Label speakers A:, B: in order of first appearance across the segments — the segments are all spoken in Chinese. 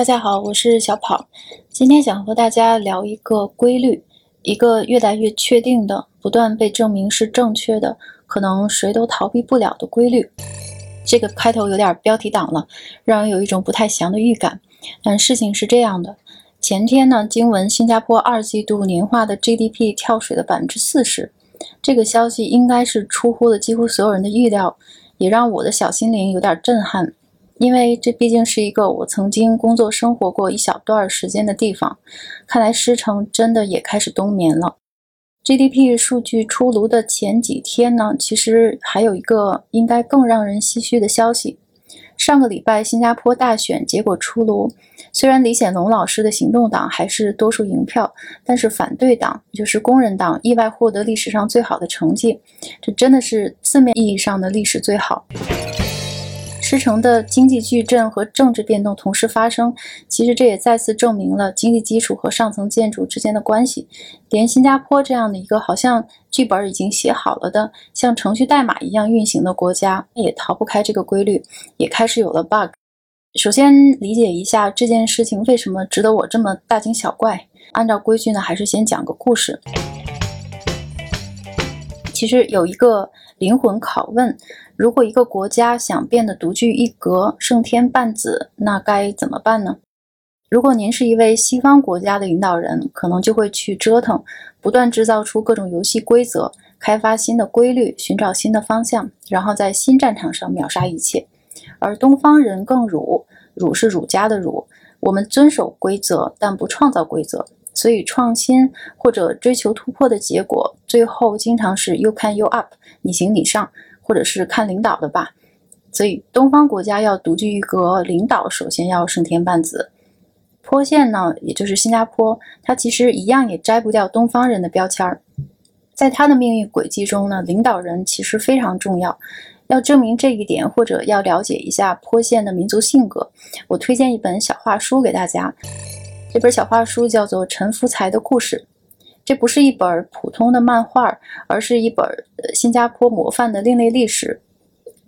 A: 大家好，我是小跑。今天想和大家聊一个规律，一个越来越确定的、不断被证明是正确的、可能谁都逃避不了的规律。这个开头有点标题党了，让人有一种不太祥的预感。但事情是这样的：前天呢，经闻新加坡二季度年化的 GDP 跳水了百分之四十，这个消息应该是出乎了几乎所有人的预料，也让我的小心灵有点震撼。因为这毕竟是一个我曾经工作生活过一小段时间的地方，看来狮城真的也开始冬眠了。GDP 数据出炉的前几天呢，其实还有一个应该更让人唏嘘的消息：上个礼拜新加坡大选结果出炉，虽然李显龙老师的行动党还是多数赢票，但是反对党就是工人党意外获得历史上最好的成绩，这真的是字面意义上的历史最好。狮城的经济巨震和政治变动同时发生，其实这也再次证明了经济基础和上层建筑之间的关系。连新加坡这样的一个好像剧本已经写好了的、像程序代码一样运行的国家，也逃不开这个规律，也开始有了 bug。首先理解一下这件事情为什么值得我这么大惊小怪。按照规矩呢，还是先讲个故事。其实有一个灵魂拷问：如果一个国家想变得独具一格、胜天半子，那该怎么办呢？如果您是一位西方国家的领导人，可能就会去折腾，不断制造出各种游戏规则，开发新的规律，寻找新的方向，然后在新战场上秒杀一切。而东方人更儒，儒是儒家的儒，我们遵守规则，但不创造规则。所以，创新或者追求突破的结果，最后经常是 “you can you up”，你行你上，或者是看领导的吧。所以，东方国家要独具一格，领导首先要胜天半子。坡县呢，也就是新加坡，它其实一样也摘不掉东方人的标签儿。在它的命运轨迹中呢，领导人其实非常重要。要证明这一点，或者要了解一下坡县的民族性格，我推荐一本小话书给大家。这本小画书叫做《陈福才的故事》，这不是一本普通的漫画，而是一本新加坡模范的另类历史。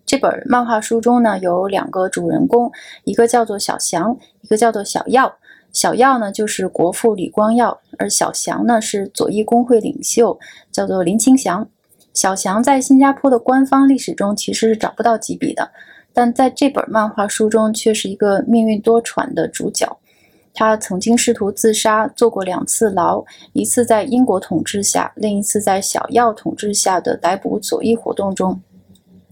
A: 这本漫画书中呢，有两个主人公，一个叫做小祥，一个叫做小耀。小耀呢，就是国父李光耀，而小祥呢，是左翼工会领袖，叫做林清祥。小祥在新加坡的官方历史中其实是找不到几笔的，但在这本漫画书中，却是一个命运多舛的主角。他曾经试图自杀，坐过两次牢，一次在英国统治下，另一次在小耀统治下的逮捕左翼活动中。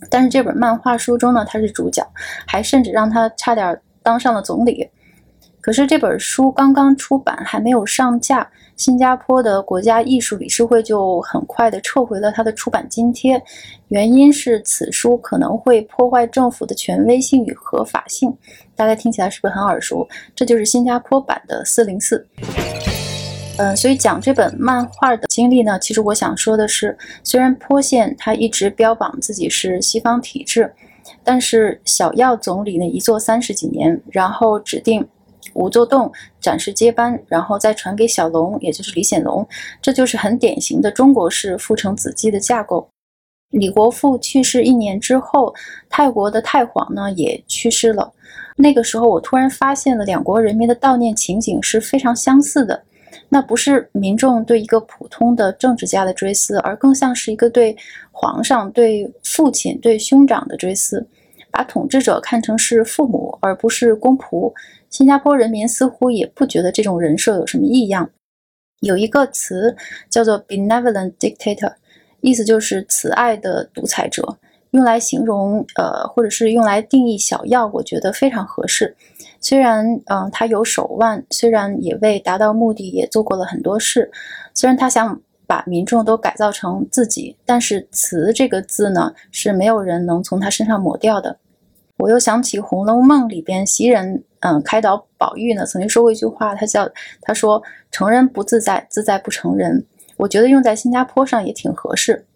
A: 但是这本漫画书中呢，他是主角，还甚至让他差点当上了总理。可是这本书刚刚出版，还没有上架，新加坡的国家艺术理事会就很快的撤回了他的出版津贴，原因是此书可能会破坏政府的权威性与合法性。大家听起来是不是很耳熟？这就是新加坡版的四零四。嗯，所以讲这本漫画的经历呢，其实我想说的是，虽然坡县他一直标榜自己是西方体制，但是小耀总理呢一做三十几年，然后指定。吴作栋展示接班，然后再传给小龙，也就是李显龙，这就是很典型的中国式父承子继的架构。李国富去世一年之后，泰国的太皇呢也去世了。那个时候，我突然发现了两国人民的悼念情景是非常相似的。那不是民众对一个普通的政治家的追思，而更像是一个对皇上、对父亲、对兄长的追思，把统治者看成是父母，而不是公仆。新加坡人民似乎也不觉得这种人设有什么异样。有一个词叫做 “benevolent dictator”，意思就是慈爱的独裁者，用来形容呃，或者是用来定义小药，我觉得非常合适。虽然嗯，他有手腕，虽然也为达到目的也做过了很多事，虽然他想把民众都改造成自己，但是“慈”这个字呢，是没有人能从他身上抹掉的。我又想起《红楼梦》里边袭人，嗯，开导宝玉呢，曾经说过一句话，他叫他说：“成人不自在，自在不成人。”我觉得用在新加坡上也挺合适。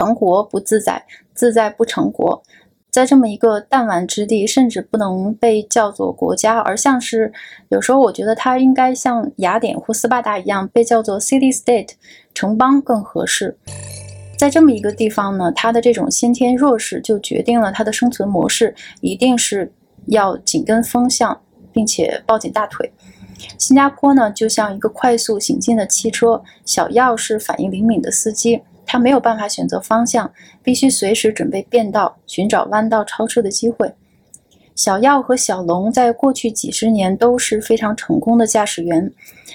A: 成国不自在，自在不成国。在这么一个弹丸之地，甚至不能被叫做国家，而像是有时候我觉得它应该像雅典或斯巴达一样被叫做 city state，城邦更合适。在这么一个地方呢，它的这种先天弱势就决定了它的生存模式一定是要紧跟风向，并且抱紧大腿。新加坡呢，就像一个快速行进的汽车，小耀是反应灵敏的司机，他没有办法选择方向，必须随时准备变道，寻找弯道超车的机会。小耀和小龙在过去几十年都是非常成功的驾驶员，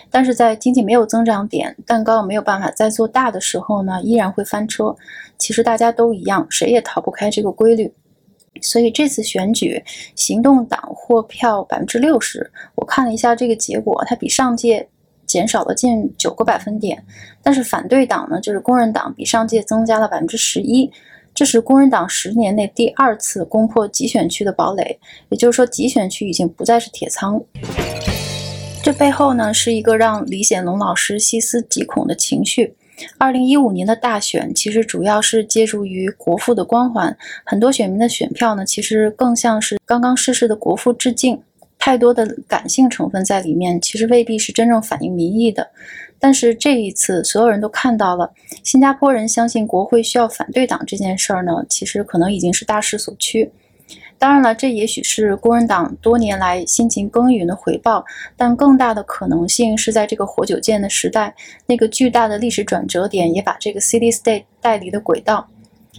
A: 但是在经济没有增长点、蛋糕没有办法再做大的时候呢，依然会翻车。其实大家都一样，谁也逃不开这个规律。所以这次选举，行动党获票百分之六十。我看了一下这个结果，它比上届减少了近九个百分点，但是反对党呢，就是工人党，比上届增加了百分之十一。这是工人党十年内第二次攻破集选区的堡垒，也就是说，集选区已经不再是铁仓。这背后呢，是一个让李显龙老师细思极恐的情绪。二零一五年的大选其实主要是借助于国父的光环，很多选民的选票呢，其实更像是刚刚逝世的国父致敬。太多的感性成分在里面，其实未必是真正反映民意的。但是这一次，所有人都看到了，新加坡人相信国会需要反对党这件事儿呢，其实可能已经是大势所趋。当然了，这也许是工人党多年来辛勤耕耘的回报，但更大的可能性是在这个活久见的时代，那个巨大的历史转折点也把这个 City State 带离了轨道。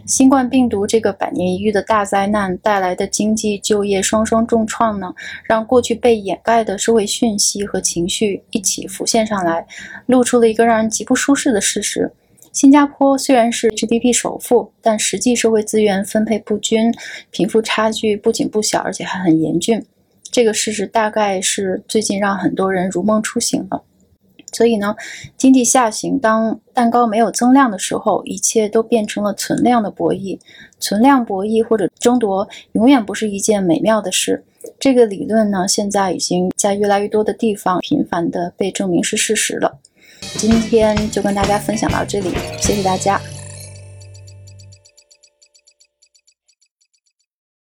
A: 新冠病毒这个百年一遇的大灾难带来的经济、就业双双重创呢，让过去被掩盖的社会讯息和情绪一起浮现上来，露出了一个让人极不舒适的事实：新加坡虽然是 GDP 首富，但实际社会资源分配不均，贫富差距不仅不小，而且还很严峻。这个事实大概是最近让很多人如梦初醒了。所以呢，经济下行，当蛋糕没有增量的时候，一切都变成了存量的博弈。存量博弈或者争夺，永远不是一件美妙的事。这个理论呢，现在已经在越来越多的地方频繁的被证明是事实了。今天就跟大家分享到这里，谢谢大家。